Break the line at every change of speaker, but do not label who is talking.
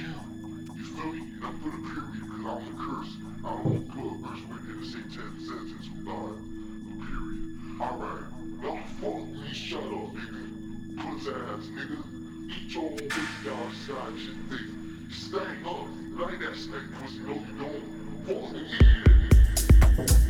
you. You feel me? And I put a period because I'm a curse. I don't put a curse word in the same 10 sentences God. A period. Alright. Now fuck me, shut up, nigga. Puss ass, nigga. Eat your own pussy outside your face. Stay up. Like that snake pussy. No, you don't. Fuck me.